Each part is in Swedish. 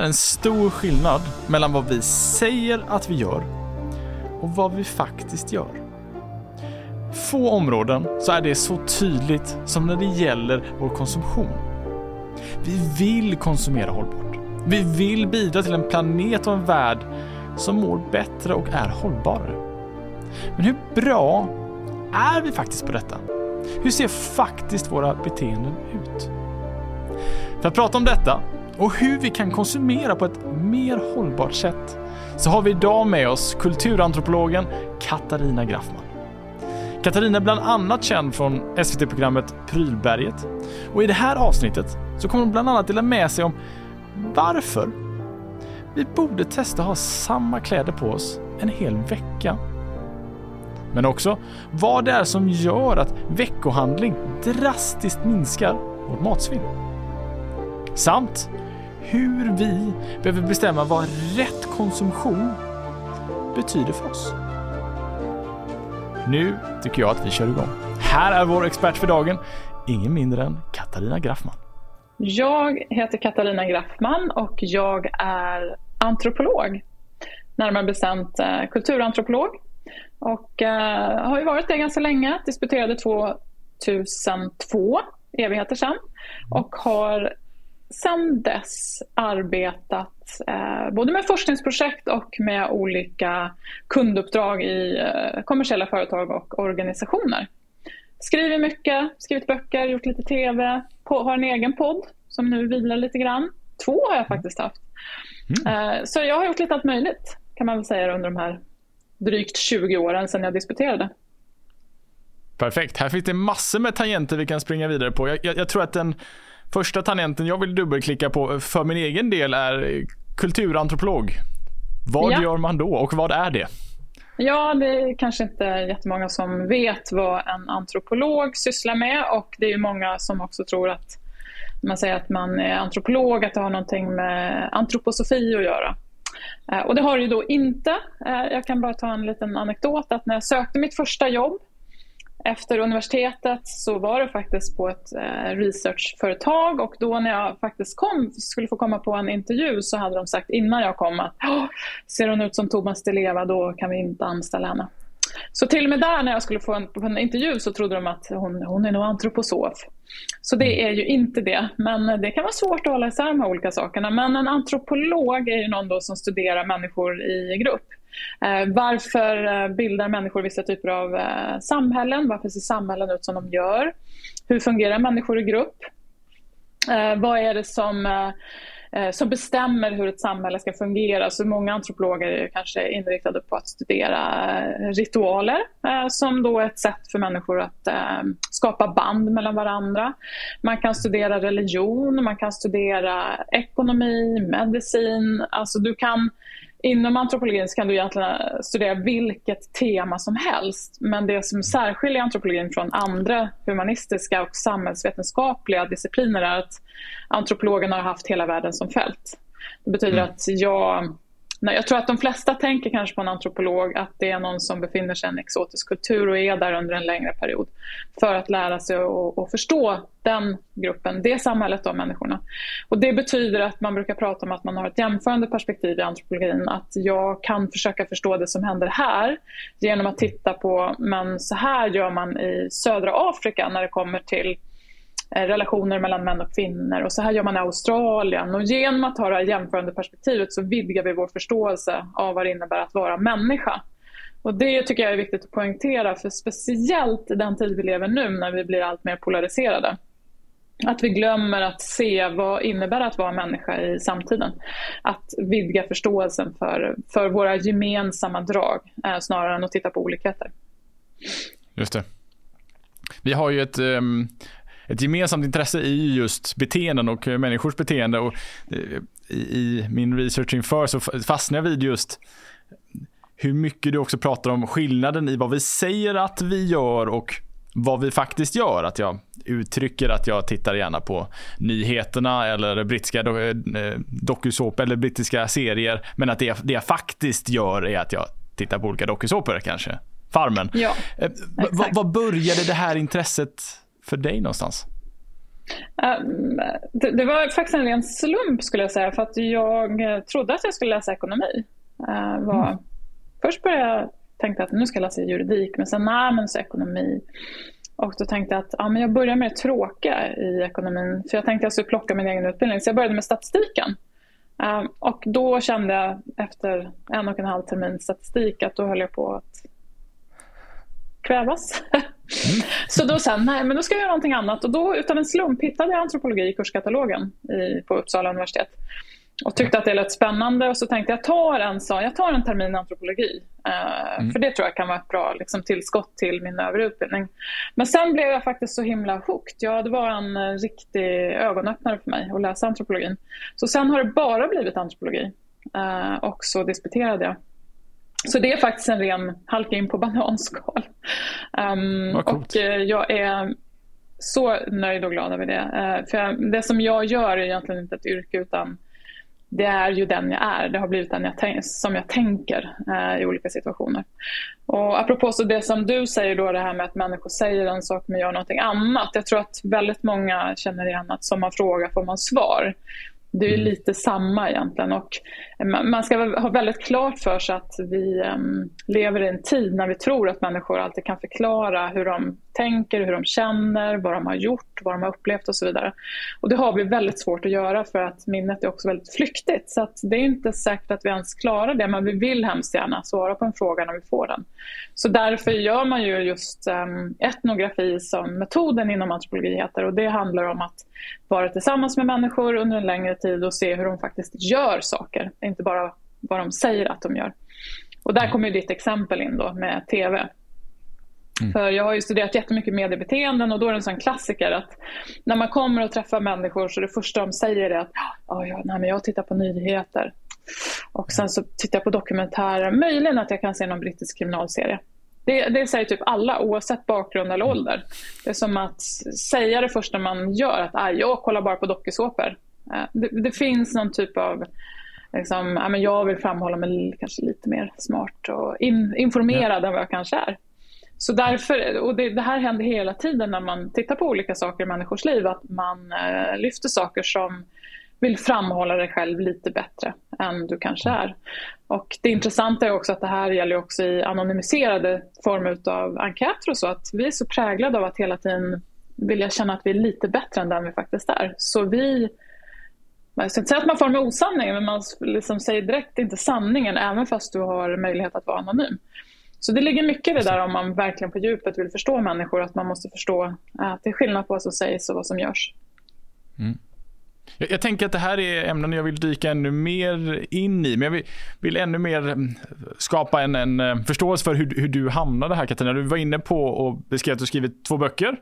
är en stor skillnad mellan vad vi säger att vi gör och vad vi faktiskt gör. Få områden så är det så tydligt som när det gäller vår konsumtion. Vi vill konsumera hållbart. Vi vill bidra till en planet och en värld som mår bättre och är hållbarare. Men hur bra är vi faktiskt på detta? Hur ser faktiskt våra beteenden ut? För att prata om detta och hur vi kan konsumera på ett mer hållbart sätt så har vi idag med oss kulturantropologen Katarina Graffman. Katarina är bland annat känd från SVT-programmet Prylberget och i det här avsnittet så kommer hon bland annat dela med sig om varför vi borde testa att ha samma kläder på oss en hel vecka. Men också vad det är som gör att veckohandling drastiskt minskar vårt matsvinn. Samt hur vi behöver bestämma vad rätt konsumtion betyder för oss. Nu tycker jag att vi kör igång. Här är vår expert för dagen, ingen mindre än Katarina Graffman. Jag heter Katarina Graffman och jag är antropolog. Närmare bestämt eh, kulturantropolog. Och eh, har ju varit det ganska länge, disputerade 2002, evigheter sedan. Och har sedan dess arbetat eh, både med forskningsprojekt och med olika kunduppdrag i eh, kommersiella företag och organisationer. Skriver mycket, skrivit böcker, gjort lite TV, på, har en egen podd som nu vilar lite grann. Två har jag faktiskt haft. Mm. Eh, så jag har gjort lite allt möjligt kan man väl säga under de här drygt 20 åren sedan jag disputerade. Perfekt, här finns det massor med tangenter vi kan springa vidare på. Jag, jag, jag tror att den Första tangenten jag vill dubbelklicka på för min egen del är kulturantropolog. Vad ja. gör man då och vad är det? Ja, det är kanske inte jättemånga som vet vad en antropolog sysslar med och det är många som också tror att man säger att man är antropolog, att det har någonting med antroposofi att göra. Eh, och det har det ju då inte. Eh, jag kan bara ta en liten anekdot att när jag sökte mitt första jobb efter universitetet så var det faktiskt på ett eh, researchföretag och då när jag faktiskt kom, skulle få komma på en intervju så hade de sagt innan jag kom att ser hon ut som Thomas Di Leva då kan vi inte anställa henne. Så till och med där när jag skulle få en, en intervju så trodde de att hon, hon är nog antroposof. Så det är ju inte det, men det kan vara svårt att hålla isär de här olika sakerna. Men en antropolog är ju någon då som studerar människor i grupp. Eh, varför eh, bildar människor vissa typer av eh, samhällen? Varför ser samhällen ut som de gör? Hur fungerar människor i grupp? Eh, vad är det som eh, som bestämmer hur ett samhälle ska fungera. Så många antropologer är kanske inriktade på att studera ritualer som då är ett sätt för människor att skapa band mellan varandra. Man kan studera religion, man kan studera ekonomi, medicin. Alltså du kan Inom antropologin kan du egentligen studera vilket tema som helst. Men det som särskiljer antropologin från andra humanistiska och samhällsvetenskapliga discipliner är att antropologen har haft hela världen som fält. Det betyder mm. att jag jag tror att de flesta tänker kanske på en antropolog att det är någon som befinner sig i en exotisk kultur och är där under en längre period för att lära sig och förstå den gruppen, det samhället, de människorna. Och det betyder att man brukar prata om att man har ett jämförande perspektiv i antropologin, att jag kan försöka förstå det som händer här genom att titta på, men så här gör man i södra Afrika när det kommer till Eh, relationer mellan män och kvinnor och så här gör man i Australien. Och genom att ha det här jämförande perspektivet så vidgar vi vår förståelse av vad det innebär att vara människa. Och det tycker jag är viktigt att poängtera för speciellt i den tid vi lever nu när vi blir allt mer polariserade. Att vi glömmer att se vad innebär att vara människa i samtiden. Att vidga förståelsen för, för våra gemensamma drag eh, snarare än att titta på olikheter. Just det. Vi har ju ett ehm, ett gemensamt intresse i just beteenden och eh, människors beteende. Och eh, I min research inför så fastnade jag vid just hur mycket du också pratar om skillnaden i vad vi säger att vi gör och vad vi faktiskt gör. Att jag uttrycker att jag tittar gärna på nyheterna eller brittiska eh, dokusåpor eller brittiska serier. Men att det, det jag faktiskt gör är att jag tittar på olika dokusåpor kanske. Farmen. Ja, vad började det här intresset för dig någonstans? Um, det, det, var faktiskt en ren slump skulle jag säga för att jag trodde att jag skulle läsa ekonomi. Uh, var, mm. Först började jag tänka att nu ska jag läsa juridik men sen nej men så ekonomi. Och då tänkte jag att ja, men jag börjar med det tråkiga i ekonomin för jag tänkte att jag skulle plocka min egen utbildning så jag började med statistiken. Um, och då kände jag efter en och en halv termin statistik att då höll jag på att kvävas. Mm. så då sa nej men då ska jag göra någonting annat och då utan en slump hittade jag antropologi i kurskatalogen i, på Uppsala universitet. Och tyckte att det lät spännande och så tänkte jag tar en, så, jag tar en termin antropologi. Uh, mm. För det tror jag kan vara ett bra liksom, tillskott till min övriga utbildning. Men sen blev jag faktiskt så himla hooked. Ja, det var en uh, riktig ögonöppnare för mig att läsa antropologin. Så sen har det bara blivit antropologi. Uh, och så disputerade jag. Så det är faktiskt en ren halka in på bananskal. Um, och jag är så nöjd och glad över det. för det som jag gör är egentligen inte ett yrke utan det är ju den jag är. Det har blivit den jag som jag tänker eh, i olika situationer. Och apropå så det som du säger då, det här med att människor säger en sak men gör någonting annat. Jag tror att väldigt många känner igen att som man frågar får man svar. Det är mm. lite samma egentligen. Och man ska ha väldigt klart för sig att vi um, lever i en tid när vi tror att människor alltid kan förklara hur de tänker, hur de känner, vad de har gjort, vad de har upplevt och så vidare. Och det har vi väldigt svårt att göra för att minnet är också väldigt flyktigt. Så det är inte säkert att vi ens klarar det, men vi vill hemskt gärna svara på en fråga när vi får den. Så därför gör man ju just um, etnografi som metoden inom antropologi heter och det handlar om att vara tillsammans med människor under en längre tid och se hur de faktiskt gör saker, inte bara vad de säger att de gör. Och där kommer ditt exempel in då med TV. Mm. För jag har ju studerat jättemycket mediebeteenden och då är det en sån klassiker att när man kommer och träffar människor så det första de säger är att oh, ja, nej, men jag tittar på nyheter. Och sen så tittar jag på dokumentärer, möjligen att jag kan se någon brittisk kriminalserie. Det, det säger typ alla oavsett bakgrund eller ålder. Det är som att säga det första man gör att ah, jag kollar bara på dokusåpor. Eh, det, det, finns någon typ av liksom, ja, men jag vill framhålla mig kanske lite mer smart och in, informerad ja. än vad jag kanske är. Så därför, och det, det, här händer hela tiden när man tittar på olika saker i människors liv, att man eh, lyfter saker som vill framhålla dig själv lite bättre än du kanske är. Och det intressanta är också att det här gäller också i anonymiserade former av enkäter och så, att vi är så präglade av att hela tiden vilja känna att vi är lite bättre än den vi faktiskt är. Så vi jag ska inte säga att man får med osanning, men man liksom säger direkt inte sanningen även fast du har möjlighet att vara anonym. Så det ligger mycket i det där om man verkligen på djupet vill förstå människor, att man måste förstå att det är skillnad på vad som sägs och vad som görs. Mm. Jag, jag, tänker att det här är ämnen jag vill dyka ännu mer in i, men jag vill, vill ännu mer mm, skapa en, en eh, förståelse för hur, hur, du hamnade här Katarina. Du var inne på och beskrev att du skrivit två böcker.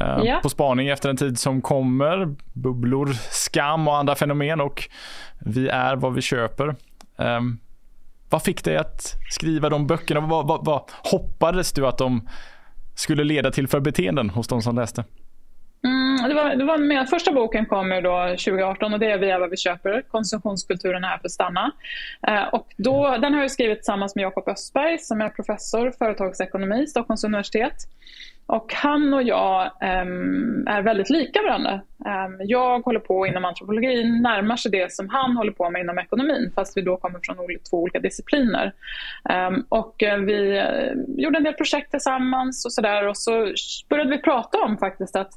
Uh, ja. På spaning efter en tid som kommer. Bubblor, skam och andra fenomen och vi är vad vi köper. Um, vad fick dig att skriva de böckerna? Vad, vad, vad hoppades du att de skulle leda till för beteenden hos de som läste? Mm, det var, det var med, första boken kom ju då 2018 och det är Vi är vad vi köper. Konsumtionskulturen är här för att stanna. Eh, och då, den har jag skrivit tillsammans med Jakob Östberg som är professor företagsekonomi Stockholms universitet. Och han och jag eh, är väldigt lika varandra. Eh, jag håller på inom antropologin, närmar sig det som han håller på med inom ekonomin fast vi då kommer från två olika discipliner. Ehm, och eh, vi eh, gjorde en del projekt tillsammans och sådär och så började vi prata om faktiskt att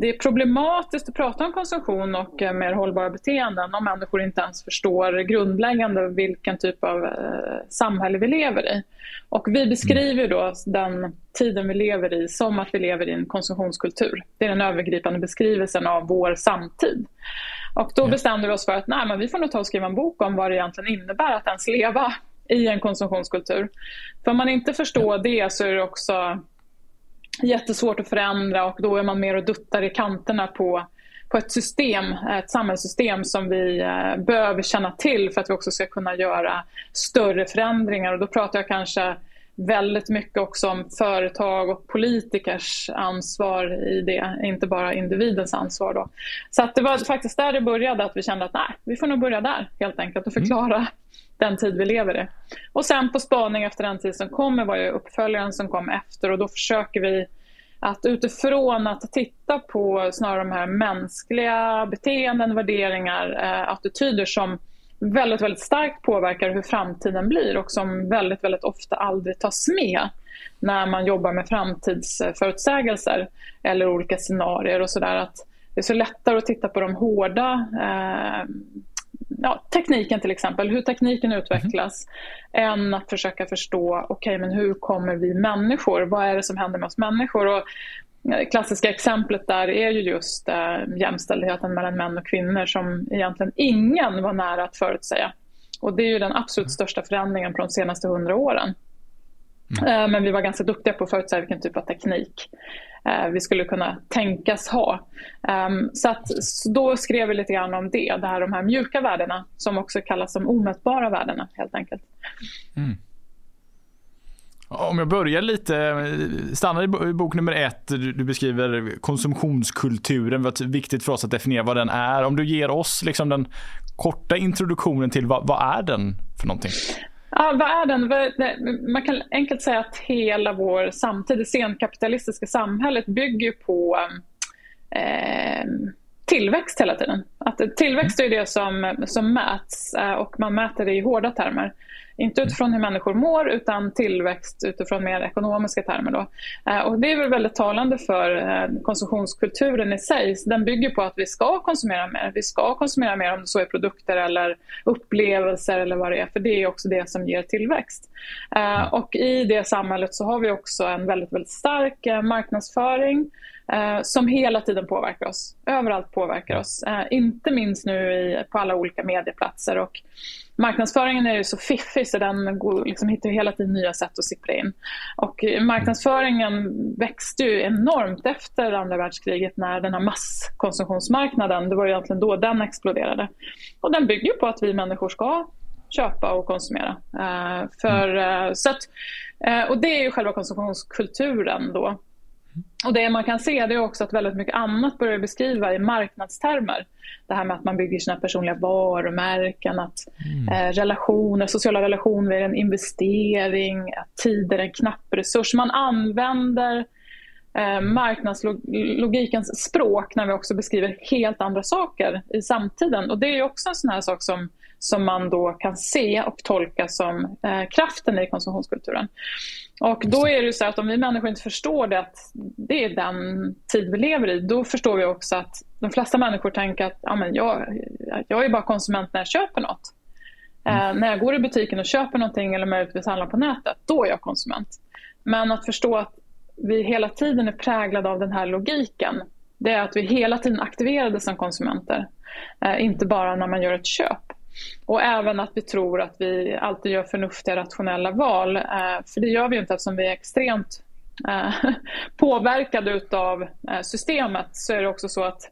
det är problematiskt att prata om konsumtion och eh, mer hållbara beteenden om människor inte ens förstår grundläggande vilken typ av eh, samhälle vi lever i. Och vi beskriver då den tiden vi lever i som att vi lever i en konsumtionskultur. Det är den övergripande beskrivelsen av vår samtid. Och då bestämde vi oss för att nej, men vi får nog ta och skriva en bok om vad det egentligen innebär att ens leva i en konsumtionskultur. För om man inte förstår det så är det också jättesvårt att förändra och då är man mer och duttar i kanterna på, på ett system, ett samhällssystem som vi eh, behöver känna till för att vi också ska kunna göra större förändringar. Och då pratar jag kanske väldigt mycket också om företag och politikers ansvar i det, inte bara individens ansvar. Då. Så att det var faktiskt där det började, att vi kände att nej, vi får nog börja där helt enkelt och förklara mm den tid vi lever i. Och sen på spaning efter den tid som kommer var ju uppföljaren som kom efter och då försöker vi Att utifrån att titta på snarare de här mänskliga beteenden, värderingar, eh, attityder som väldigt, väldigt starkt påverkar hur framtiden blir och som väldigt, väldigt ofta aldrig tas med när man jobbar med framtidsförutsägelser eller olika scenarier och sådär. Det är så lättare att titta på de hårda eh, ja, tekniken till exempel, hur tekniken utvecklas, mm. än att försöka förstå, okej okay, men hur kommer vi människor, vad är det som händer med oss människor? Och eh, klassiska exemplet där är ju just äh, jämställdheten mellan män och kvinnor som egentligen ingen var nära att förutsäga. Och det är ju den absolut mm. största förändringen på de senaste hundra åren. Mm. Äh, men vi var ganska duktiga på att förutsäga vilken typ av teknik Eh, Eh, vi skulle kunna tänkas ha. Ehm, så, att, då skrev vi lite grann om det, det här, de här mjuka värdena som också kallas de omätbara värdena helt enkelt. Mm. Om jag börjar lite, stannar i bok nummer ett, du beskriver konsumtionskulturen, vad viktigt för oss att definiera vad den är. Om du ger oss liksom den korta introduktionen till vad, vad är den för någonting? Ja, vad är den? Man kan enkelt säga att hela vår samtid, det senkapitalistiska samhället bygger på eh, tillväxt hela tiden. Att tillväxt är det som, som mäts eh, och man mäter det i hårda termer. Inte utifrån hur människor mår utan tillväxt utifrån mer ekonomiska termer. Då. Eh, och det är väl väldigt talande för eh, konsumtionskulturen i sig. Den bygger på att vi ska konsumera mer. Vi ska konsumera mer om det så är produkter eller upplevelser eller vad det är. För det är också det som ger tillväxt. Eh, och i det samhället så har vi också en väldigt, väldigt stark marknadsföring som hela tiden påverkar oss. Överallt påverkar oss. inte minst nu på alla olika medieplatser. Och marknadsföringen är ju så fiffig så den går, liksom, hittar hela tiden nya sätt att sippra in. Och marknadsföringen växte ju enormt efter andra världskriget när den här masskonsumtionsmarknaden, det var egentligen då den exploderade. Och den bygger på att vi människor ska köpa och konsumera. Uh, för, uh, så att, uh, och det är ju själva konsumtionskulturen då. Och det man kan se det är också att väldigt mycket annat börjar beskriva i marknadstermer. Det här med att man bygger sina personliga varumärken, att mm. eh, relationer, sociala relationer är en investering, att tid är en knapp resurs. Man använder eh, marknadslogikens språk när vi också beskriver helt andra saker i samtiden. Och det är också en sån här sak som som man då kan se och tolka som eh, kraften i konsumtionskulturen. Och då är det så att om vi människor inte förstår det, att det är den tid vi lever i, då förstår vi också att de flesta människor tänker att ja, men jag, jag är bara konsument när jag köper något. Eh, mm. när jag går i butiken och köper någonting eller möjligtvis handlar på nätet, då är jag konsument. Men att förstå att vi hela tiden är präglade av den här logiken, det är att vi hela tiden aktiverade som konsumenter. Eh, inte bara när man gör ett köp. Och även att vi tror att vi alltid gör förnuftiga, rationella val. Eh, för det gör vi inte eftersom vi är extremt eh, påverkade av eh, systemet så är det också så att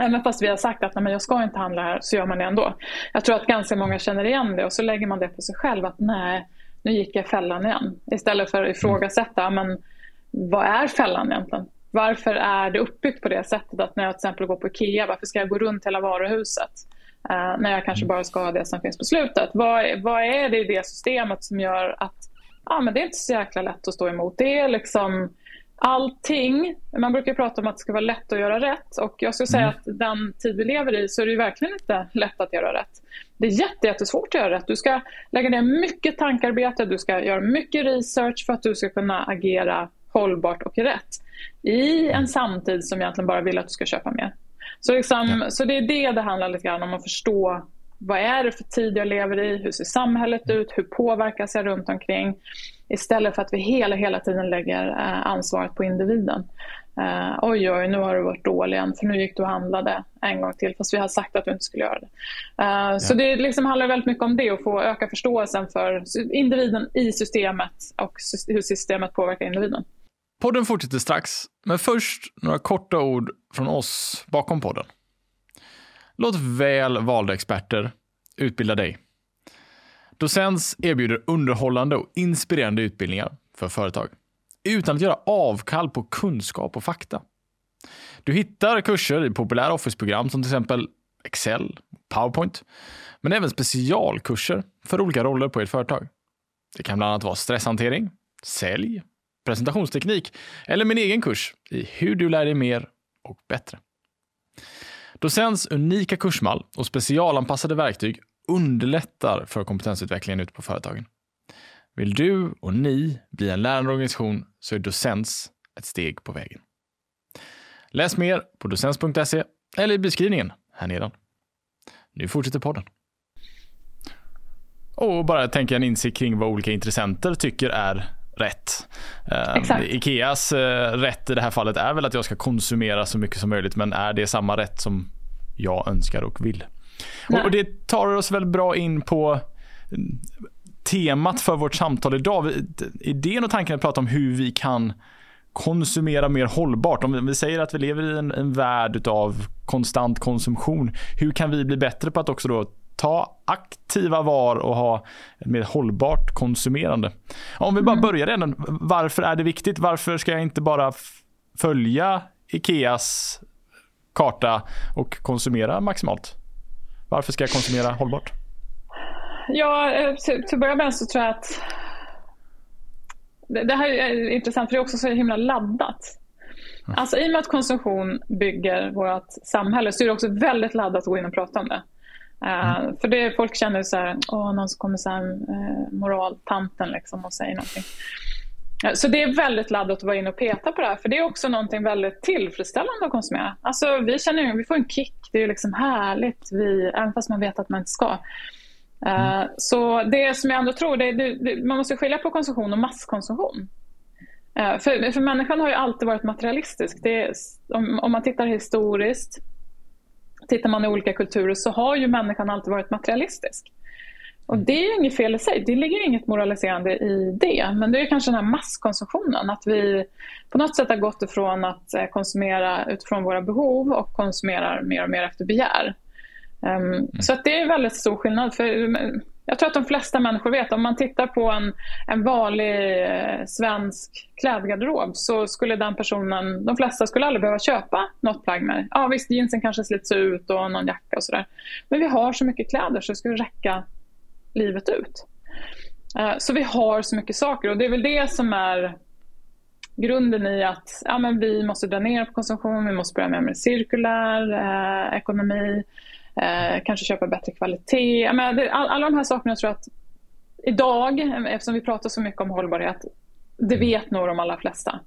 Även fast vi har sagt att nej, jag ska inte handla här så gör man det ändå. Jag tror att ganska många känner igen det och så lägger man det på sig själv att nej, nu gick jag fällan igen. Istället för att ifrågasätta, men vad är fällan egentligen? Varför är det uppbyggt på det sättet att när jag till exempel går på IKEA, varför ska jag gå runt hela varuhuset? Uh, när jag kanske bara ska ha det som finns på slutet. Vad, vad är det i det systemet som gör att ja, men det är inte så jäkla lätt att stå emot? Det är liksom allting. Man brukar prata om att det ska vara lätt att göra rätt och jag skulle säga mm. att den tid vi lever i så är det verkligen inte lätt att göra rätt. Det är jättesvårt att göra rätt. Du ska lägga ner mycket tankarbete, du ska göra mycket research för att du ska kunna agera hållbart och rätt i en samtid som egentligen bara vill att du ska köpa mer. Så, liksom, ja. så det är det det handlar lite grann om, att förstå vad är det för tid jag lever i, hur ser samhället ut, hur påverkas jag runt omkring? Istället för att vi hela, hela tiden lägger eh, ansvaret på individen. Uh, oj, oj, nu har du varit dålig igen för nu gick du och handlade en gång till fast vi har sagt att du inte skulle göra det. Uh, ja. Så det liksom handlar väldigt mycket om det att få öka förståelsen för individen i systemet och hur systemet påverkar individen. Podden fortsätter strax, men först några korta ord från oss bakom podden. Låt väl valda experter utbilda dig. Docens erbjuder underhållande och inspirerande utbildningar för företag utan att göra avkall på kunskap och fakta. Du hittar kurser i populära Office-program som till exempel Excel, Powerpoint, men även specialkurser för olika roller på ert företag. Det kan bland annat vara stresshantering, sälj, presentationsteknik eller min egen kurs i hur du lär dig mer och bättre. Docents unika kursmall och specialanpassade verktyg underlättar för kompetensutvecklingen ute på företagen. Vill du och ni bli en lärande organisation så är Docens ett steg på vägen. Läs mer på docens.se eller i beskrivningen här nedan. Nu fortsätter podden. Och bara tänka en insikt kring vad olika intressenter tycker är rätt. Ehm, Exakt. Ikeas eh, rätt i det här fallet är väl att jag ska konsumera så mycket som möjligt, men är det samma rätt som jag önskar och vill? Och, och det tar oss väl bra in på mm, temat för vårt samtal idag. Idén och tanken att prata om hur vi kan konsumera mer hållbart. Om vi säger att vi lever i en, en värld av konstant konsumtion. Hur kan vi bli bättre på att också då ta aktiva var och ha ett mer hållbart konsumerande. Om vi bara mm. börjar redan. Varför är det viktigt? Varför ska jag inte bara följa Ikeas karta och konsumera maximalt? Varför ska jag konsumera hållbart? Ja, eh, till, till att börja med så tror jag att det, det här är intressant för det är också så himla laddat. Alltså i och med att konsumtion bygger vårt samhälle så är det också väldigt laddat att gå in och prata om det. Uh, mm. För det folk känner så här, åh någon som kommer så här, uh, moraltanten liksom och säger någonting. Så det är väldigt laddat att vara inne och peta på det här för det är också någonting väldigt tillfredsställande att konsumera. Alltså vi känner vi får en kick, det är liksom härligt, vi, även fast man vet att man inte ska. Mm. Så det som jag ändå tror, det, det, det, man måste skilja på konsumtion och masskonsumtion. För, för människan har ju alltid varit materialistisk. Är, om, om man tittar historiskt tittar man i olika kulturer så har ju människan alltid varit materialistisk. Och det är inget fel i sig, det ligger inget moraliserande i det. Men det är kanske den här masskonsumtionen, att vi på något sätt har gått ifrån att eh, konsumera utifrån våra behov och konsumerar mer och mer efter begär. Um, mm. Så att det är väldigt stor skillnad. För jag tror att de flesta människor vet, om man tittar på en, en vanlig eh, svensk klädgarderob så skulle den personen, de flesta skulle aldrig behöva köpa något plagg med. Ja visst, jeansen kanske slits ut och någon jacka och sådär. Men vi har så mycket kläder så det skulle räcka livet ut. Eh, så vi har så mycket saker och det är väl det som är grunden i att ja, men vi måste dra ner på konsumtion, vi måste börja med, mer cirkulär eh, ekonomi eh, kanske köpa bättre kvalitet. Men all, alla de här sakerna tror jag att idag, eftersom vi pratar så mycket om hållbarhet, det mm. vet nog de allra flesta.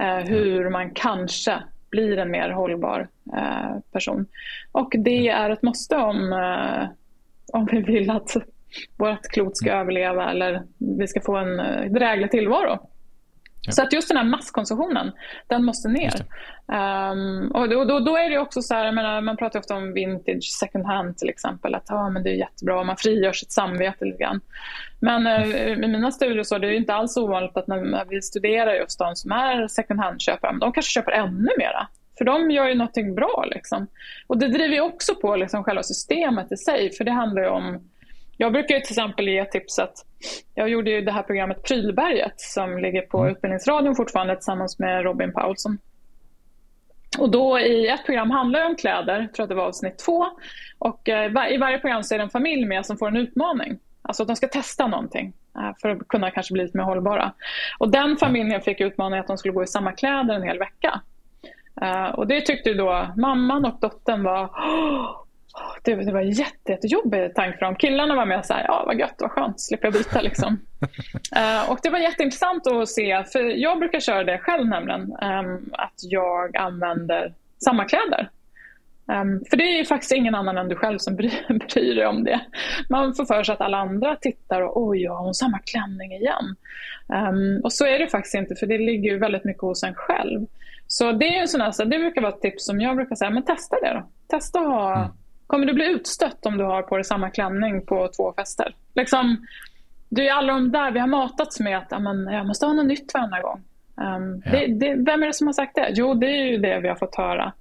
Eh, hur man kanske blir en mer hållbar eh, person. Och det är ett måste om, eh, om vi vill att vårt klot ska mm. överleva eller vi ska få en eh, dräglig tillvaro. Ja. Så att just den här masskonsumtionen, den måste ner. Um, och då, då, då, är det också så här, menar, man pratar ofta om vintage second hand till exempel. Att ah, men det är jättebra, man frigör sitt samvete lite grann. Men uh, i mina studier så är det inte alls ovanligt att när vi studerar just de som är second hand-köpare, de kanske köper ännu mera. För de gör ju någonting bra. Liksom. Och det driver också på liksom, själva systemet i sig. För det handlar ju om jag brukar till exempel ge tipset, jag gjorde ju det här programmet Prylberget som ligger på mm. Utbildningsradion fortfarande tillsammans med Robin Paulsson. Och då i ett program handlar det om kläder, jag tror att det var avsnitt två. Och eh, i varje program så är det en familj med som får en utmaning. Alltså att de ska testa någonting eh, för att kunna kanske bli lite mer hållbara. Och den familjen fick utmaningen att de skulle gå i samma kläder en hel vecka. Eh, och det tyckte då mamman och dottern var det, det var en jätte, jättejobbig tanke för dem. Killarna var med så här, ja vad gött, vad skönt, slipper jag byta liksom. uh, och det var jätteintressant att se, för jag brukar köra det själv nämligen, um, att jag använder samma kläder. Um, för det är faktiskt ingen annan än du själv som bryr, bryr dig om det. Man får för sig att alla andra tittar och oj, har hon samma klänning igen? Um, och så är det faktiskt inte, för det ligger ju väldigt mycket hos en själv. Så det är en sån här, så det brukar vara ett tips som jag brukar säga, men testa det då. Testa att ha mm Kommer du bli utstött om du har på dig samma klänning på två fester? Liksom, det är alla de där vi har matats med att amen, jag måste ha något nytt varenda gång. Um, ja. det, det, vem är det som har sagt det? Jo, det är ju det vi har fått höra.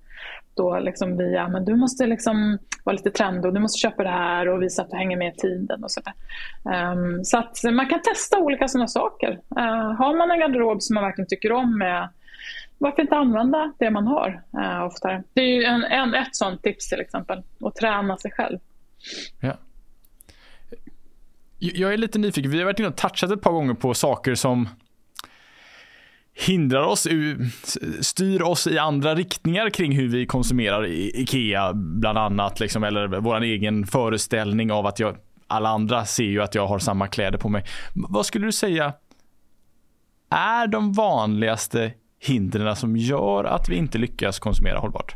Då liksom via, men du måste liksom vara lite trendig och du måste köpa det här och visa att du hänger med i tiden. Och så um, så att man kan testa olika sådana saker. Uh, har man en garderob som man verkligen tycker om med varför inte använda det man har eh, oftare? Det är ju en, en, ett sånt tips till exempel, att träna sig själv. Ja. Jag är lite nyfiken, vi har varit inne och touchat ett par gånger på saker som hindrar oss, styr oss i andra riktningar kring hur vi konsumerar IKEA bland annat, liksom, eller vår egen föreställning av att jag, alla andra ser ju att jag har samma kläder på mig. Vad skulle du säga är de vanligaste hindren som gör att vi inte lyckas konsumera hållbart?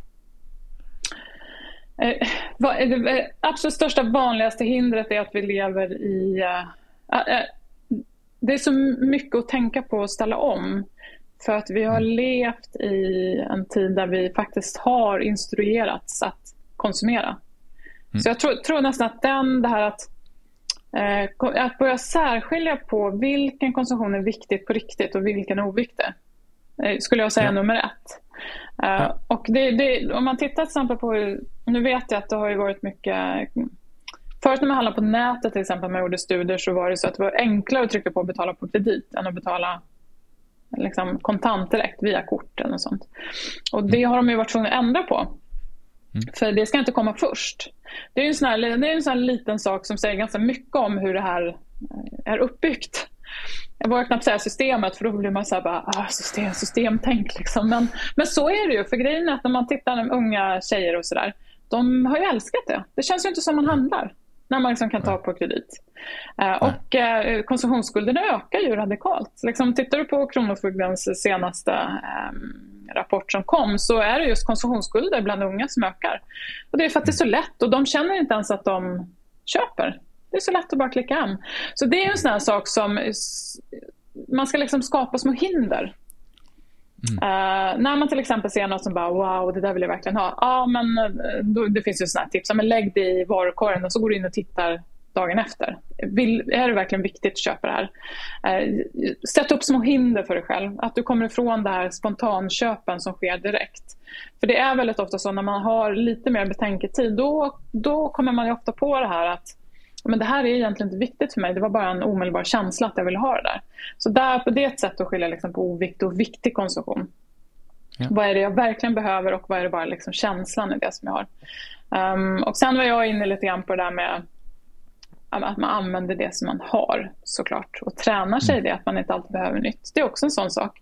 Eh, det absolut största vanligaste hindret är att vi lever i... Det är så mycket att tänka på och ställa om. För att vi har mm. levt i en tid där vi faktiskt har instruerats att konsumera. Mm. Så jag tror, tror, nästan att den, det här att, eh, att börja särskilja på vilken konsumtion är viktigt på riktigt och vilken är oviktig. Eh, skulle jag säga ja. nummer ett. Eh, ja. Och det, det, om man tittar till exempel på, nu vet jag att det har ju varit mycket Förut när man handlade på nätet till exempel, man gjorde studier så var det så att det var enklare att trycka på att betala på kredit än att betala liksom, kontant direkt via kort eller sånt. Och det har de ju varit tvungna att ändra på. Mm. För det ska inte komma först. Det är en sån här, det är en sån liten sak som säger ganska mycket om hur det här eh, är uppbyggt. Jag vågar knappt säga systemet för då blir man så här bara, ah, system, systemtänk liksom. Men, men så är det ju, för grejen är att när man tittar på unga tjejer och sådär, de har ju älskat det. Det känns ju inte som man handlar när man liksom kan ta på kredit. Uh, och uh, konsumtionsskulderna ökar ju radikalt. Liksom, tittar du på Kronofogdens senaste um, rapport som kom så är det just konsumtionsskulder bland unga som ökar. Och Det är för att det är så lätt och de känner inte ens att de köper. Det är så lätt att bara klicka hem. Så det är en sån här sak som man ska liksom skapa små hinder Mm. Uh, när man till exempel ser något som bara wow, det där vill jag verkligen ha. Ja, men eh, då, det finns ju sådana här tips. Men lägg det i varukorgen och så går du in och tittar dagen efter. Vill, är det verkligen viktigt att köpa det här? Uh, sätt upp små hinder för dig själv. Att du kommer ifrån det här spontanköpen som sker direkt. För det är väldigt ofta så när man har lite mer betänketid, då, då kommer man ju ofta på det här att men det här är egentligen inte viktigt för mig. Det var bara en omedelbar känsla att jag ville ha det där. Så där, på det är ett sätt att skilja liksom på oviktig och viktig konsumtion. Ja. Vad är det jag verkligen behöver och vad är det bara liksom känslan i det som jag har. Um, och sen var jag inne lite grann på det där med att man använder det som man har såklart och tränar sig i det, att man inte alltid behöver nytt. Det är också en sån sak.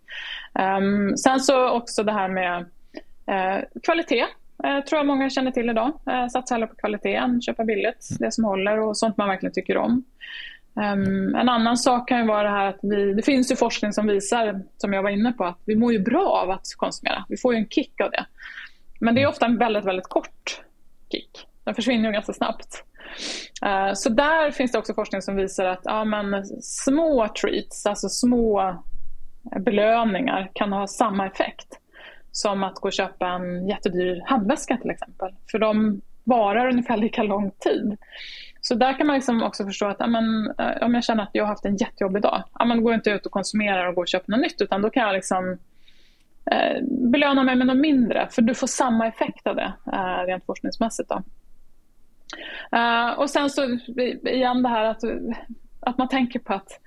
Um, sen så också det här med uh, kvalitet eh, tror jag många känner till idag. Eh, satsa hellre på kvaliteten, köpa billigt, mm. det som håller och sånt man verkligen tycker om. Um, en annan sak kan ju vara det här att vi, det finns ju forskning som visar, som jag var inne på, att vi mår ju bra av att konsumera. Vi får ju en kick av det. Men det är ofta en väldigt, väldigt kort kick. Den försvinner ju ganska snabbt. Uh, så där finns det också forskning som visar att ja, men små treats, alltså små belöningar kan ha samma effekt som att gå och köpa en jättedyr handväska till exempel. För de varar ungefär lika lång tid. Så där kan man liksom också förstå att amen, eh, om jag känner att jag har haft en jättejobbig dag, amen, då går jag inte ut och konsumerar och går och köper något nytt utan då kan jag liksom eh, belöna mig med något mindre för du får samma effekt av det eh, rent forskningsmässigt. Då. Eh, och sen så igen det här att, att man tänker på att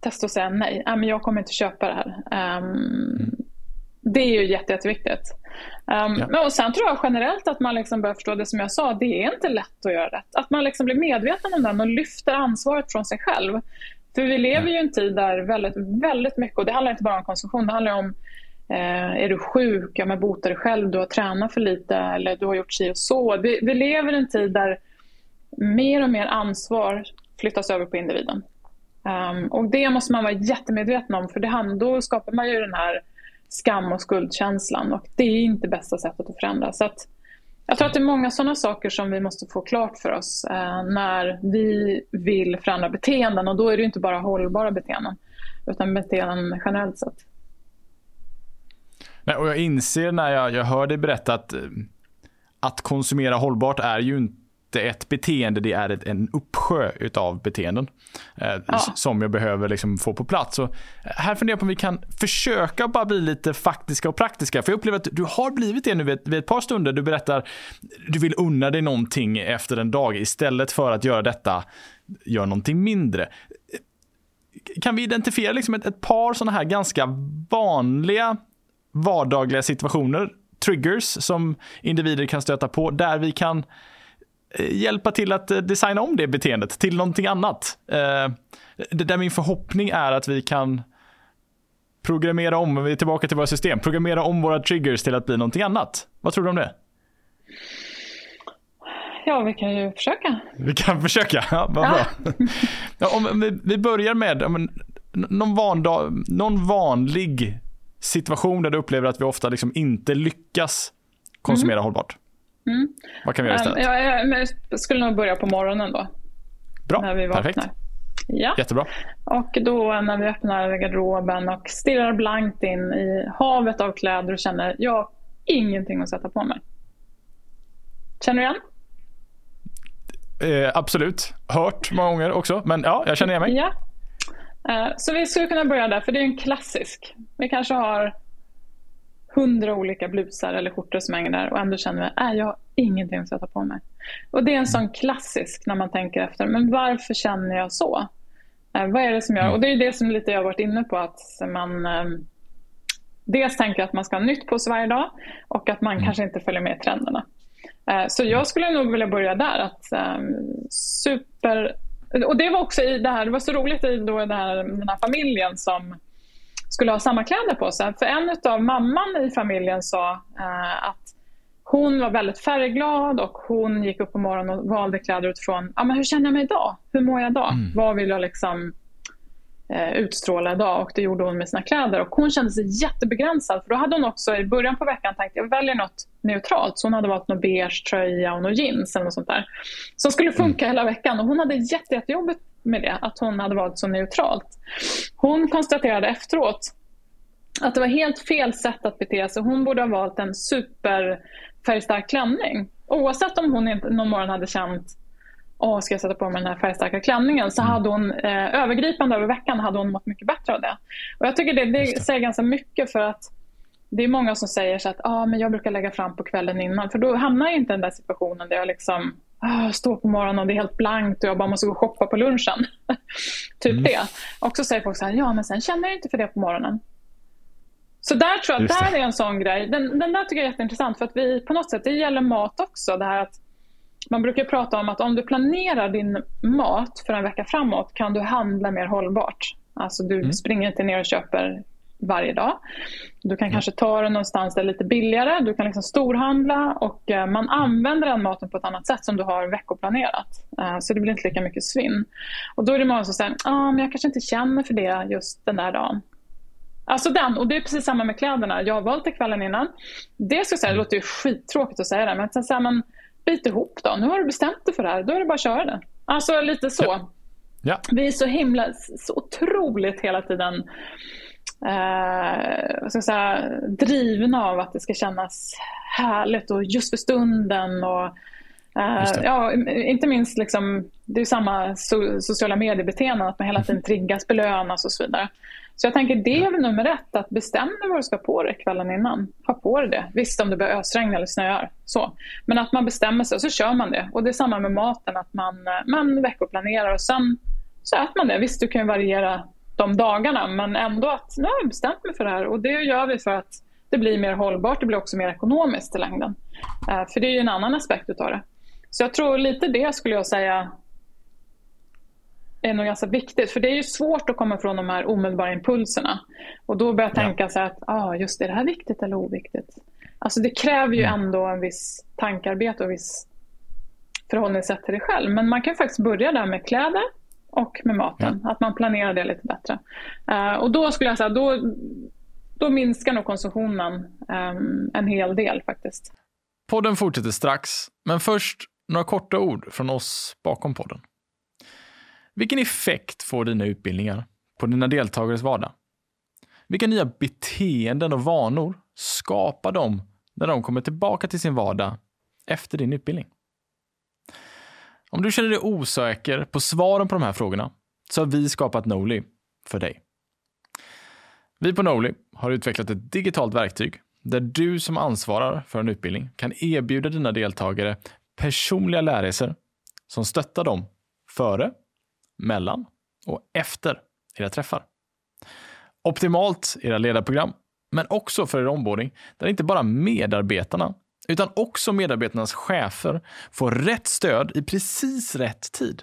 testa att säga nej. Äh, men jag kommer inte köpa det här. Um, det är ju jätte, jätteviktigt. Um, ja. men och sen tror jag generellt att man liksom börjar förstå det som jag sa, det är inte lätt att göra rätt. Att man liksom blir medveten om den och lyfter ansvaret från sig själv. För vi lever ju i en tid där väldigt, väldigt mycket, och det handlar inte bara om konsumtion, det handlar om eh, är du sjuk, ja, men bota dig själv, du har tränat för lite eller du har gjort si och så. Vi, vi lever i en tid där mer och mer ansvar flyttas över på individen. Um, och det måste man vara jättemedveten om för det, då skapar man ju den här skam och skuldkänslan och det är inte bästa sättet att förändra. Så att jag tror att det är många sådana saker som vi måste få klart för oss eh, när vi vill förändra beteenden och då är det inte bara hållbara beteenden utan beteenden generellt sett. Nej, och jag inser när jag, jag hör dig berätta att, eh, att konsumera hållbart är ju inte inte ett beteende, det är ett, en uppsjö utav beteenden. Eh, ja. Som jag behöver liksom få på plats. Så här funderar jag på om vi kan försöka bara bli lite faktiska och praktiska. För jag upplever att du har blivit det nu vid, vid ett par stunder. Du berättar, du vill unna dig någonting efter en dag istället för att göra detta, gör någonting mindre. Kan vi identifiera liksom ett, ett par sådana här ganska vanliga vardagliga situationer triggers som individer kan stöta på där vi kan Eh, hjälpa till att eh, designa om det beteendet till någonting annat. Eh, där min förhoppning är att vi kan programmera om, vi är tillbaka till våra system, programmera om våra triggers till att bli någonting annat. Vad tror du om det? Ja, vi kan ju försöka. Vi kan försöka, ja, vad ja. bra. Ja, om vi, vi börjar med om, någon, vandag, någon vanlig situation där du upplever att vi ofta liksom inte lyckas konsumera mm. hållbart. Mm. Vad kan vi göra istället? Ja, jag skulle nog börja på morgonen då. Bra, när vi perfekt. Ja. Jättebra. Och då när vi öppnar garderoben och stirrar blankt in i havet av kläder och känner jag har ingenting att sätta på mig. Känner du igen? Eh, absolut. Hört många gånger också. Men ja, jag känner igen mig. Ja. Eh, så vi skulle kunna börja där, för det är en klassisk. Vi kanske har hundra olika blusar eller skjortor som hänger där och ändå känner vi att jag har ingenting att sätta på mig. Och det är en sån klassisk när man tänker efter. Men varför känner jag så? Eh, vad är det som gör? Och det är det som lite jag har varit inne på att man eh, dels tänker att man ska ha nytt på sig varje dag och att man mm. kanske inte följer med trenderna. Eh, så jag skulle nog vilja börja där. Att, eh, super... Och det var också i det här, det var så roligt i då det här, den här familjen som skulle ha samma kläder på sig. För en av mamman i familjen sa eh, att hon var väldigt färgglad och hon gick upp på morgonen och valde kläder utifrån ah, men hur känner jag mig idag? Hur mår jag idag? Mm. Vad vill jag liksom Eh, utstråla idag? Och det gjorde hon med sina kläder. Och hon kände sig jättebegränsad. För då hade hon också i början på veckan tänkt jag väljer något neutralt. Så hon hade valt någon beige tröja och någon jeans eller något sånt där. Som skulle funka hela veckan. Och hon hade jätte, jättejobbigt med det, att hon hade valt så neutralt. Hon konstaterade efteråt att det var helt fel sätt att bete sig. Hon borde ha valt en superfärgstark klänning. Oavsett om hon inte någon morgon hade känt Åh, ska jag sätta på mig den här färgstarka klänningen? Så mm. hade hon eh, övergripande över veckan hade hon mått mycket bättre av det. Och jag tycker det, det, det. säger ganska mycket för att det är många som säger så att ah, men jag brukar lägga fram på kvällen innan. För då hamnar jag inte i den där situationen där jag liksom ah, står på morgonen och det är helt blankt och jag bara måste gå och shoppa på lunchen. typ mm. det. Och så säger folk så här, ja men sen känner jag inte för det på morgonen. Så där tror jag, där är en sån grej. Den, den där tycker jag är jätteintressant för att vi på något sätt, det gäller mat också. Det här att man brukar prata om att om du planerar din mat för en vecka framåt kan du handla mer hållbart. Alltså du mm. springer inte ner och köper varje dag. Du kan mm. kanske ta den någonstans där det är lite billigare. Du kan liksom storhandla och eh, man använder den maten på ett annat sätt som du har veckoplanerat. Eh, så det blir inte lika mycket svinn. Och då är det många som säger ah, men jag kanske inte känner för det just den där dagen. Alltså den, och det är precis samma med kläderna. Jag har valt det kvällen innan. Det, ska säga, det låter ju skittråkigt att säga det, men sen säger man bit ihop då. Nu har du bestämt dig för det här, då är det bara att köra det. Alltså lite så. Ja. Ja. Vi är så himla, så otroligt hela tiden eh, ska säga, drivna av att det ska kännas härligt och just för stunden. Och, eh, ja, inte minst, liksom, det är samma so sociala mediebeteenden, att man hela tiden triggas, belönas och så vidare. Så jag tänker det är väl nummer ett, att bestämma vad du ska på dig kvällen innan. Ha på dig det. Visst om det börjar ösregna eller snöar. Så. Men att man bestämmer sig och så kör man det. Och det är samma med maten, att man, man veckoplanerar och sen så äter man det. Visst, du kan variera de dagarna men ändå att nu har jag bestämt mig för det här och det gör vi för att det blir mer hållbart, det blir också mer ekonomiskt i längden. Uh, för det är ju en annan aspekt utav det. Så jag tror lite det skulle jag säga är nog ganska viktigt. För det är ju svårt att komma från de här omedelbara impulserna. Och då börjar jag tänka så att, ah, just det, är det här viktigt eller oviktigt? Alltså det kräver ju mm. ändå en viss tankarbete och viss förhållningssätt till dig själv. Men man kan faktiskt börja där med kläder och med maten. Ja. Att man planerar det lite bättre. Uh, och då skulle jag säga, då, då minskar nog konsumtionen um, en hel del faktiskt. Podden fortsätter strax, men först några korta ord från oss bakom podden. Vilken effekt får dina utbildningar på dina deltagares vardag? Vilka nya beteenden och vanor skapar de när de kommer tillbaka till sin vardag efter din utbildning? Om du känner dig osäker på svaren på de här frågorna så har vi skapat Noli för dig. Vi på Noli har utvecklat ett digitalt verktyg där du som ansvarar för en utbildning kan erbjuda dina deltagare personliga lärresor som stöttar dem före mellan och efter era träffar. Optimalt era ledarprogram, men också för er onboarding, där inte bara medarbetarna, utan också medarbetarnas chefer får rätt stöd i precis rätt tid.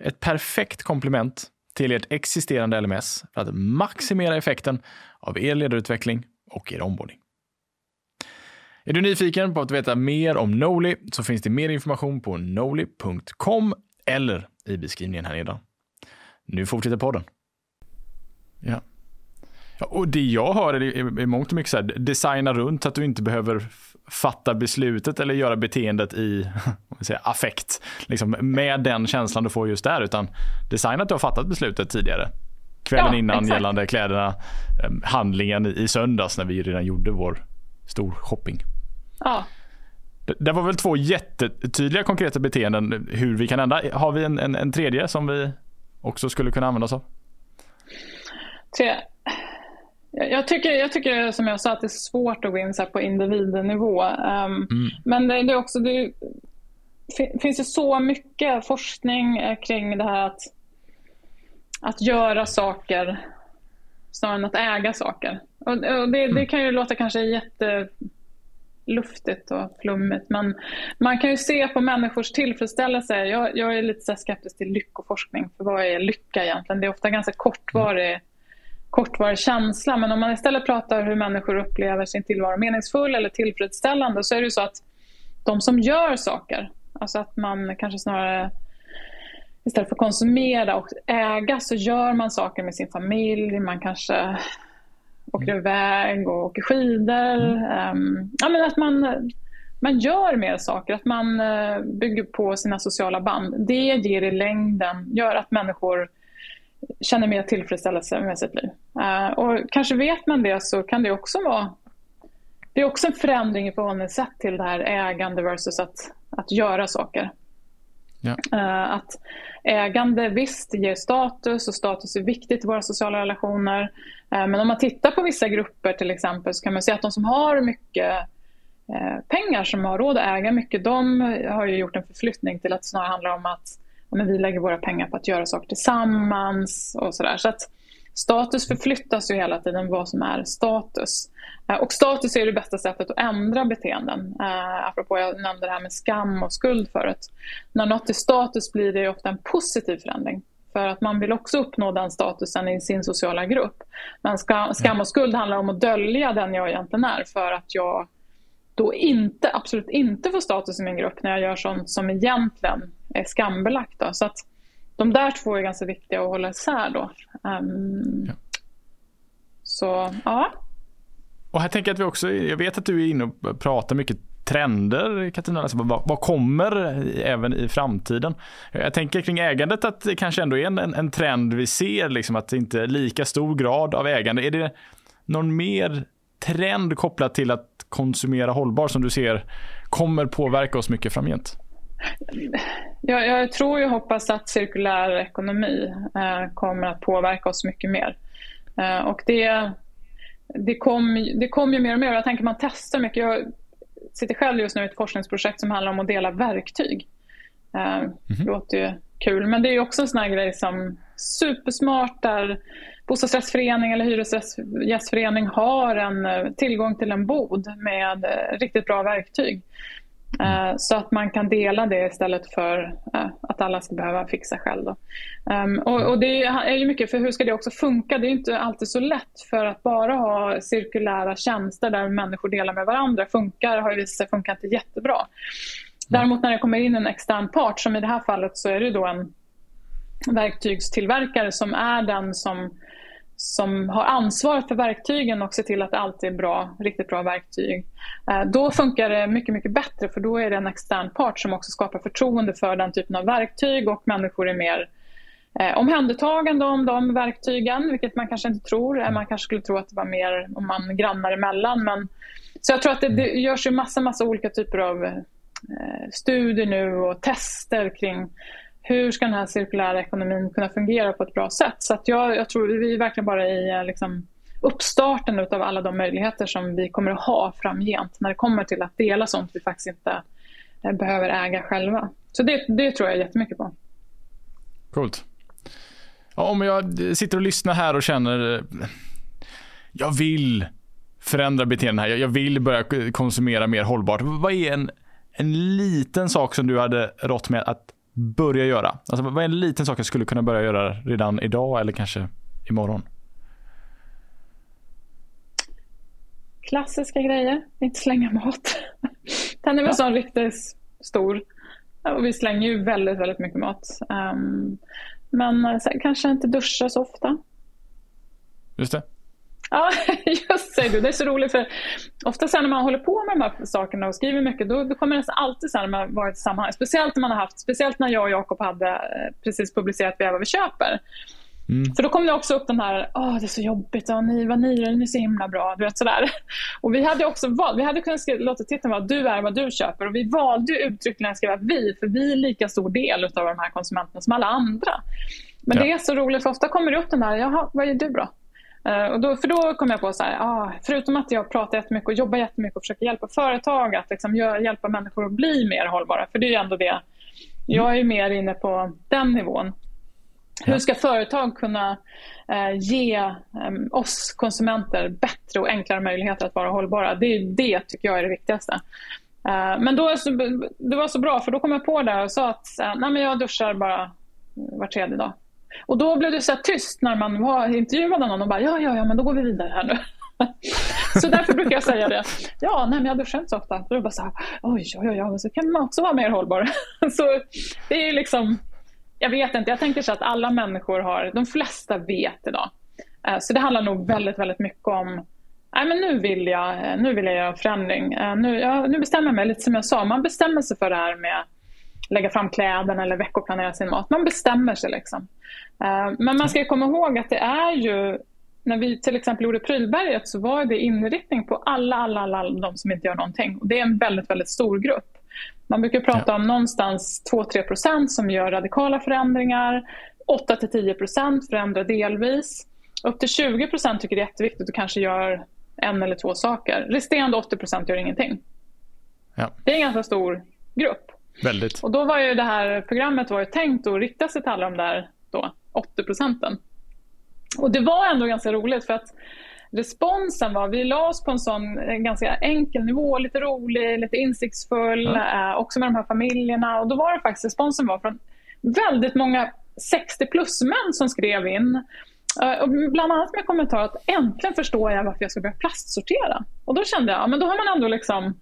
Ett perfekt komplement till ert existerande LMS för att maximera effekten av er ledarutveckling och er onboarding. Är du nyfiken på att veta mer om Noli så finns det mer information på noli.com eller i beskrivningen här nedan. Nu fortsätter podden. Ja. ja och det jag hör är i mångt och mycket så här, designa runt så att du inte behöver fatta beslutet eller göra beteendet i säga, affekt. Liksom, med den känslan du får just där. Utan designa att du har fattat beslutet tidigare. Kvällen ja, innan exakt. gällande kläderna. Ehm, handlingen i söndags när vi redan gjorde vår stor shopping. Ja. Det var väl två jättetydliga konkreta beteenden hur vi kan ändra. Har vi en, en, en tredje som vi också skulle kunna använda oss av? Tre. Jag tycker, jag tycker som jag sa att det är svårt att gå in så på individnivå. Um, mm. Men det, det, är också, det finns det så mycket forskning eh, kring det här att, att göra saker snarare än att äga saker. Och, och det, det, mm. kan ju låta kanske jätteluftigt och flummigt men man kan ju se på människors tillfredsställelse. Jag, jag är lite skeptisk till lyckoforskning för vad är lycka egentligen? Det är ofta ganska kortvarig kortvarig känsla. Men om man istället pratar hur människor upplever sin tillvaro meningsfull eller tillfredsställande så är det ju så att de som gör saker, alltså att man kanske snarare istället för att konsumera och äga så gör man saker med sin familj, man kanske åker mm. iväg och åker skidor. Mm. Um, ja, men att man, man gör mer saker, att man uh, bygger på sina sociala band. Det ger i längden, gör att människor känner mer tillfredsställelse med sitt liv. Uh, och kanske vet man det så kan det också vara det är också en förändring i förhållningssätt till det här ägande versus att, att göra saker. Ja. Eh, att ägande visst ger status och status är viktigt i våra sociala relationer. Eh, men om man tittar på vissa grupper till exempel så kan man se att de som har mycket eh, pengar, som har råd att äga mycket, de har ju gjort en förflyttning till att snarare handla om att men vi lägger våra pengar på att göra saker tillsammans och sådär. Så att status förflyttas ju hela tiden vad som är status. Eh, och status är det bästa sättet att ändra beteenden. Eh, apropå jag nämnde det här med skam och skuld förut. När något är status blir det ofta en positiv förändring. För att man vill också uppnå den statusen i sin sociala grupp. Men skam och skuld handlar om att dölja den jag egentligen är för att jag då inte, absolut inte får status i min grupp när jag gör sånt som egentligen är skambelagt. Då. Så att de där två är ganska viktiga att hålla isär då. Um, ja. Så, ja. Och här tänker jag att vi också, jag vet att du är inne och pratar mycket trender, Katarina. Alltså, vad, vad, kommer även i framtiden? Jag tänker kring ägandet att det kanske ändå är en, en trend vi ser, liksom, att det inte är lika stor grad av ägande. Är det någon mer trend kopplat till att konsumera hållbar som du ser kommer påverka oss mycket framgent? Jag, jag tror och hoppas att cirkulär ekonomi eh, kommer att påverka oss mycket mer. Eh, och det, det kom, det kom ju mer och mer. Jag tänker man testar mycket. Jag sitter själv just nu i ett forskningsprojekt som handlar om att dela verktyg. Eh, mm -hmm. Det låter ju kul, men det är också en sån här grej som supersmart där bostadsrättsförening eller hyresgästförening har en eh, tillgång till en bod med eh, riktigt bra verktyg. Mm. Så att man kan dela det istället för att alla ska behöva fixa själv. Um, och, och, det är ju mycket, för hur ska det också funka? Det är inte alltid så lätt för att bara ha cirkulära tjänster där människor delar med varandra funkar, har ju visat sig funka inte jättebra. Mm. Däremot när det kommer in en extern part, som i det här fallet så är det då en verktygstillverkare som är den som som har ansvaret för verktygen och ser till att det alltid är bra, riktigt bra verktyg. Eh, då funkar det mycket, mycket bättre för då är det en extern part som också skapar förtroende för den typen av verktyg och människor är mer eh, omhändertagande om de verktygen, vilket man kanske inte tror. Eh, man kanske skulle tro att det var mer om man grannar emellan. Men, så jag tror att det, det görs ju massa, massa olika typer av eh, studier nu och tester kring hur ska den här cirkulära ekonomin kunna fungera på ett bra sätt? Så att jag, jag tror vi är verkligen bara i eh, liksom, uppstarten av alla de möjligheter som vi kommer att ha framgent när det kommer till att dela sånt vi faktiskt inte eh, behöver äga själva. Så det, det tror jag jättemycket på. Coolt. Ja, om jag sitter och lyssnar här och känner eh, jag vill förändra beteenden här. Jag vill börja konsumera mer hållbart. Vad är en, en liten sak som du hade rått med att börja göra? Alltså, vad är en liten sak jag skulle kunna börja göra redan idag eller kanske imorgon? Klassiska grejer, inte slänga mat. Den är väl ja. sån riktigt stor. Och vi slänger ju väldigt, väldigt mycket mat. Um, men kanske inte duscha så ofta. Just det. Ja, just det. Det är så roligt för ofta sen när man håller på med de här sakerna och skriver mycket då, då kommer det nästan alltid sen när man varit i sammanhang. Speciellt när man har haft, speciellt när jag och Jakob hade eh, precis publicerat Vi är vad vi köper. Mm. För då kom det också upp den här, åh det är så jobbigt, och ni, vad ni gör, ni är så himla bra. Du vet, sådär. Och vi hade också valt, vi hade kunnat låta titeln vara Du är vad du köper. Och vi valde uttryckligen att skriva vi, för vi är lika stor del av de här konsumenterna som alla andra. Men ja. det är så roligt, för ofta kommer det upp den där, jaha, vad gör du bra? Uh, och då, för då kom jag på så här, ah, förutom att jag pratar jättemycket och jobbar jättemycket och försöker hjälpa företag att liksom, hjälpa människor att bli mer hållbara, för det är ju ändå det. Jag är mer inne på den nivån. Hur ska företag kunna eh, ge eh, oss konsumenter bättre och enklare möjligheter att vara hållbara? Det, det tycker jag är det viktigaste. Eh, men då, det var så bra, för då kom jag på det och sa att eh, nej, men jag duschar bara var tredje dag. Och då blev det så tyst när man var intervjuade någon och bara ja, ja, ja, men då går vi vidare här nu. så därför brukar jag säga det. Ja, nej, men jag duschar inte så ofta. Då är det bara så här, oj, oj, oj, oj, så kan man också vara mer hållbar. så det är liksom jag vet inte, jag tänker så att alla människor har, de flesta vet idag. Eh, så det handlar nog väldigt, väldigt mycket om Nej, men nu, vill jag, nu vill jag göra förändring. Eh, nu, ja, nu bestämmer jag mig, lite som jag sa, man bestämmer sig för det här med lägga fram kläderna eller veckoplanera sin mat. Man bestämmer sig liksom. Eh, men man ska komma ihåg att det är ju, när vi till exempel gjorde Prylberget så var det inriktning på alla, alla, alla, alla de som inte gör någonting. Och det är en väldigt, väldigt stor grupp. Man brukar prata om någonstans 2-3% som gör radikala förändringar. 8-10% förändrar delvis. Upp till 20% tycker det är jätteviktigt och kanske gör en eller två saker. Resterande 80% gör ingenting. Ja. Det är en ganska stor grupp. Väldigt. Och då var ju det här programmet var ju tänkt att rikta sig till alla de där då, 80 procenten. Och det var ändå ganska roligt för att responsen var, vi la oss på en sån en ganska enkel nivå, lite rolig, lite insiktsfull, eh, också med de här familjerna. Och då var det faktiskt, responsen var från väldigt många 60 plus män som skrev in. Eh, och bland annat med kommentar att äntligen förstår jag varför jag ska börja plastsortera. Och då kände jag, ja, men då har man ändå liksom,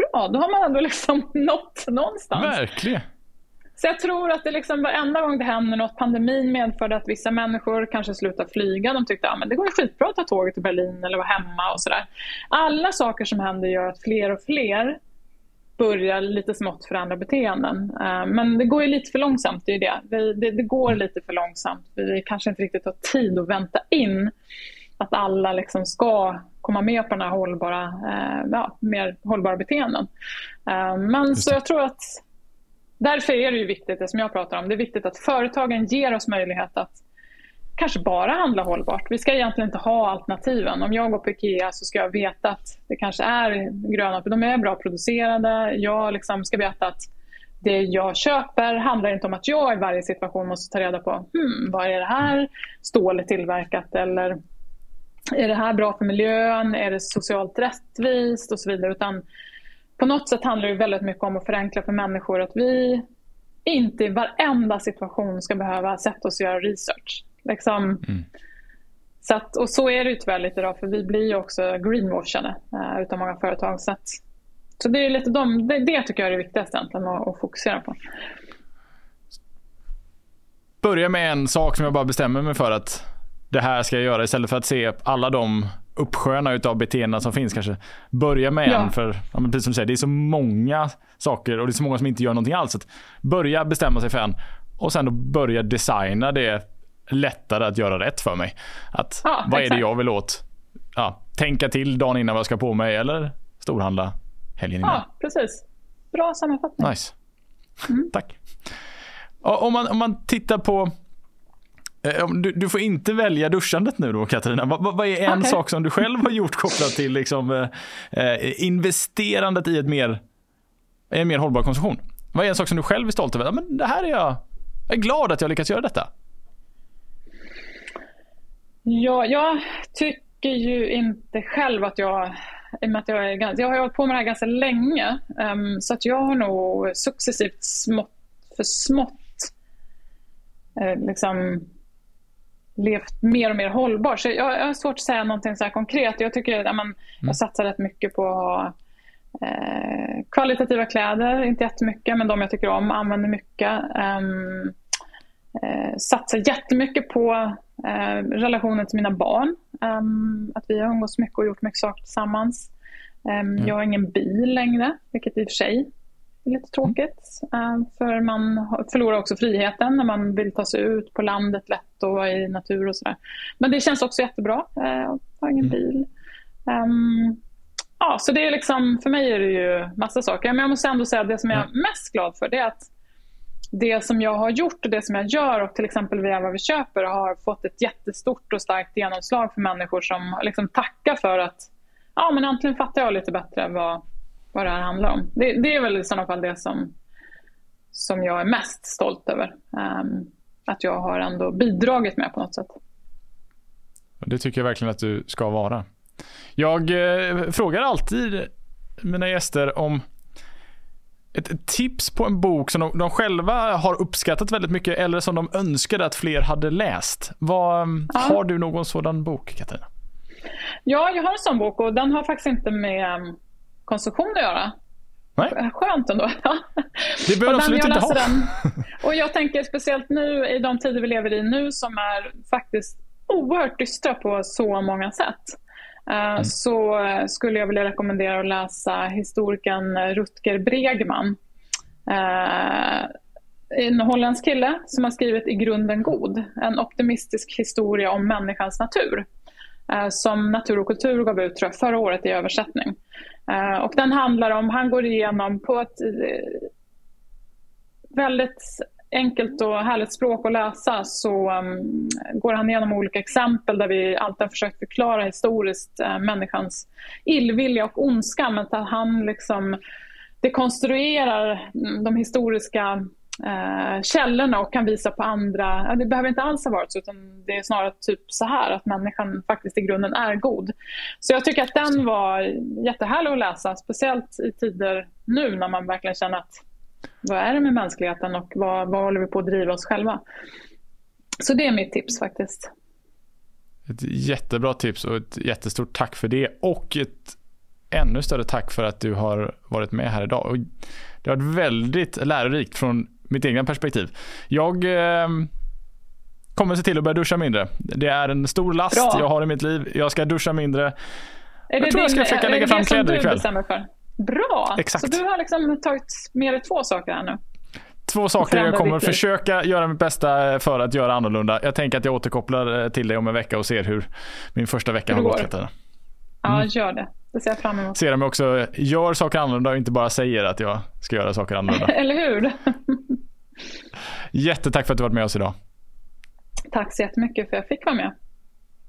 bra, då har man ändå liksom nått någonstans. Verkligen. Så jag tror att det liksom varenda gång det händer något, pandemin medförde att vissa människor kanske slutar flyga. De tyckte att ja, det går ju skitbra att ta tåget till Berlin eller vara hemma och sådär. Alla saker som händer gör att fler och fler börjar lite smått förändra beteenden. Eh, men det går ju lite för långsamt, det är det. Det, det, det går lite för långsamt. Vi kanske inte riktigt har tid att vänta in att alla liksom ska komma med på den här hållbara, eh, ja, mer hållbara beteenden. Eh, men så jag tror att Därför är det ju viktigt, det som jag pratar om, det är viktigt att företagen ger oss möjlighet att kanske bara handla hållbart. Vi ska egentligen inte ha alternativen. Om jag går på IKEA så ska jag veta att det kanske är gröna, för de är bra producerade. Jag liksom ska veta att det jag köper handlar inte om att jag i varje situation måste ta reda på hmm, vad är det här stålet tillverkat eller är det här bra för miljön, är det socialt rättvist och så vidare. Utan på något sätt handlar det väldigt mycket om att förenkla för människor att vi inte i varenda situation ska behöva sätta oss och göra research. Liksom, mm. så att, och så är det ju tyvärr lite idag för vi blir ju också greenwashade uh, utav många företag. Så, att, så det, är lite de, det, det tycker jag är det viktigaste egentligen att, att fokusera på. Börja med en sak som jag bara bestämmer mig för att det här ska jag göra istället för att se alla de uppsjöarna utav beteenden som finns kanske. Börja med ja. en för, ja, precis som du säger, det är så många saker och det är så många som inte gör någonting alls. Att börja bestämma sig för en och sen då börja designa det lättare att göra rätt för mig. Att ja, vad exakt. är det jag vill åt? Ja, tänka till dagen innan vad jag ska på mig eller storhandla helgen innan. Ja, precis. Bra sammanfattning. Nice. Mm. Tack. Om man, om man tittar på du, du, får inte välja duschandet nu då Katarina. Vad, vad är en okay. sak som du själv har gjort kopplat till liksom, eh, eh, investerandet i ett mer, en mer hållbar konsumtion? Vad är en sak som du själv är stolt över? Ja, men det här är jag, jag är glad att jag lyckats göra detta. Ja, jag tycker ju inte själv att jag i att jag, är, jag har hållit på med det här ganska länge. Um, så att jag har nog successivt smått för smått eh, liksom, levt mer och mer hållbar. Så jag, jag har svårt att säga någonting så här konkret. Jag tycker att man, jag mm. satsar rätt mycket på eh, kvalitativa kläder, inte jättemycket, men de jag tycker om använder mycket. Um, eh, satsar jättemycket på eh, relationen till mina barn. Um, att vi har umgåtts mycket och gjort mycket saker tillsammans. Um, mm. Jag har ingen bil längre, vilket i och för sig är lite tråkigt. Mm. Uh, för man förlorar också friheten när man vill ta sig ut på landet lätt och vara i natur och sådär. Men det känns också jättebra. Jag har ingen mm. bil. Um, ja, så det är liksom, för mig är det ju massa saker. Men jag måste ändå säga att det som jag är mest glad för det är att det som jag har gjort och det som jag gör och till exempel via vad vi köper har fått ett jättestort och starkt genomslag för människor som liksom tackar för att ja, men äntligen fattar jag lite bättre vad, vad det här handlar om. Det, det är väl i sådana fall det som, som jag är mest stolt över. Um, att jag har ändå bidragit med på något sätt. Det tycker jag verkligen att du ska vara. Jag eh, frågar alltid mina gäster om ett tips på en bok som de, de, själva har uppskattat väldigt mycket eller som de önskade att fler hade läst. Vad, ja. Har du någon sådan bok, Katarina? Ja, jag har en sån bok och den har faktiskt inte med um, konsumtion att göra. Nej. Skönt ändå. Det behöver absolut inte ha. Den. Och jag tänker speciellt nu i de tider vi lever i nu som är faktiskt oerhört dystra på så många sätt. Eh, mm. Så skulle jag vilja rekommendera att läsa historikern Rutger Bregman. Eh, en holländsk kille som har skrivit I grunden god, en optimistisk historia om människans natur. Eh, som Natur och kultur gav ut jag, förra året i översättning. Eh, och den handlar om, han går igenom på ett eh, väldigt enkelt och härligt språk att läsa så um, går han igenom olika exempel där vi alltid har försökt förklara historiskt uh, människans illvilja och ondska men att han liksom dekonstruerar de historiska eh, källorna och kan visa på andra, det behöver inte alls ha varit så utan det är snarare typ så här att människan faktiskt i grunden är god. Så jag tycker att den var jättehärlig att läsa, speciellt i tider nu när man verkligen känner att vad är det med mänskligheten och vad, vad håller vi på att driva oss själva? Så det är mitt tips faktiskt. Ett jättebra tips och ett jättestort tack för det och ett ännu större tack för att du har varit med här idag. Och det har varit väldigt lärorikt från mitt egna perspektiv. Jag eh, kommer se till att börja duscha mindre. Det är en stor last Bra. jag har i mitt liv. Jag ska duscha mindre. Är jag tror din, jag ska försöka lägga fram kläder ikväll. Bra! Exakt. Så du har liksom tagit med dig två saker här nu? Två saker jag kommer försöka göra mitt bästa för att göra annorlunda. Jag tänker att jag återkopplar till dig om en vecka och ser hur min första vecka har gått. Mm. Ja, gör det. Det ser jag fram emot. Ser om jag också gör saker annorlunda och inte bara säger att jag ska göra saker annorlunda. Eller hur? Jättetack för att du varit med oss idag. Tack så jättemycket för att jag fick vara med.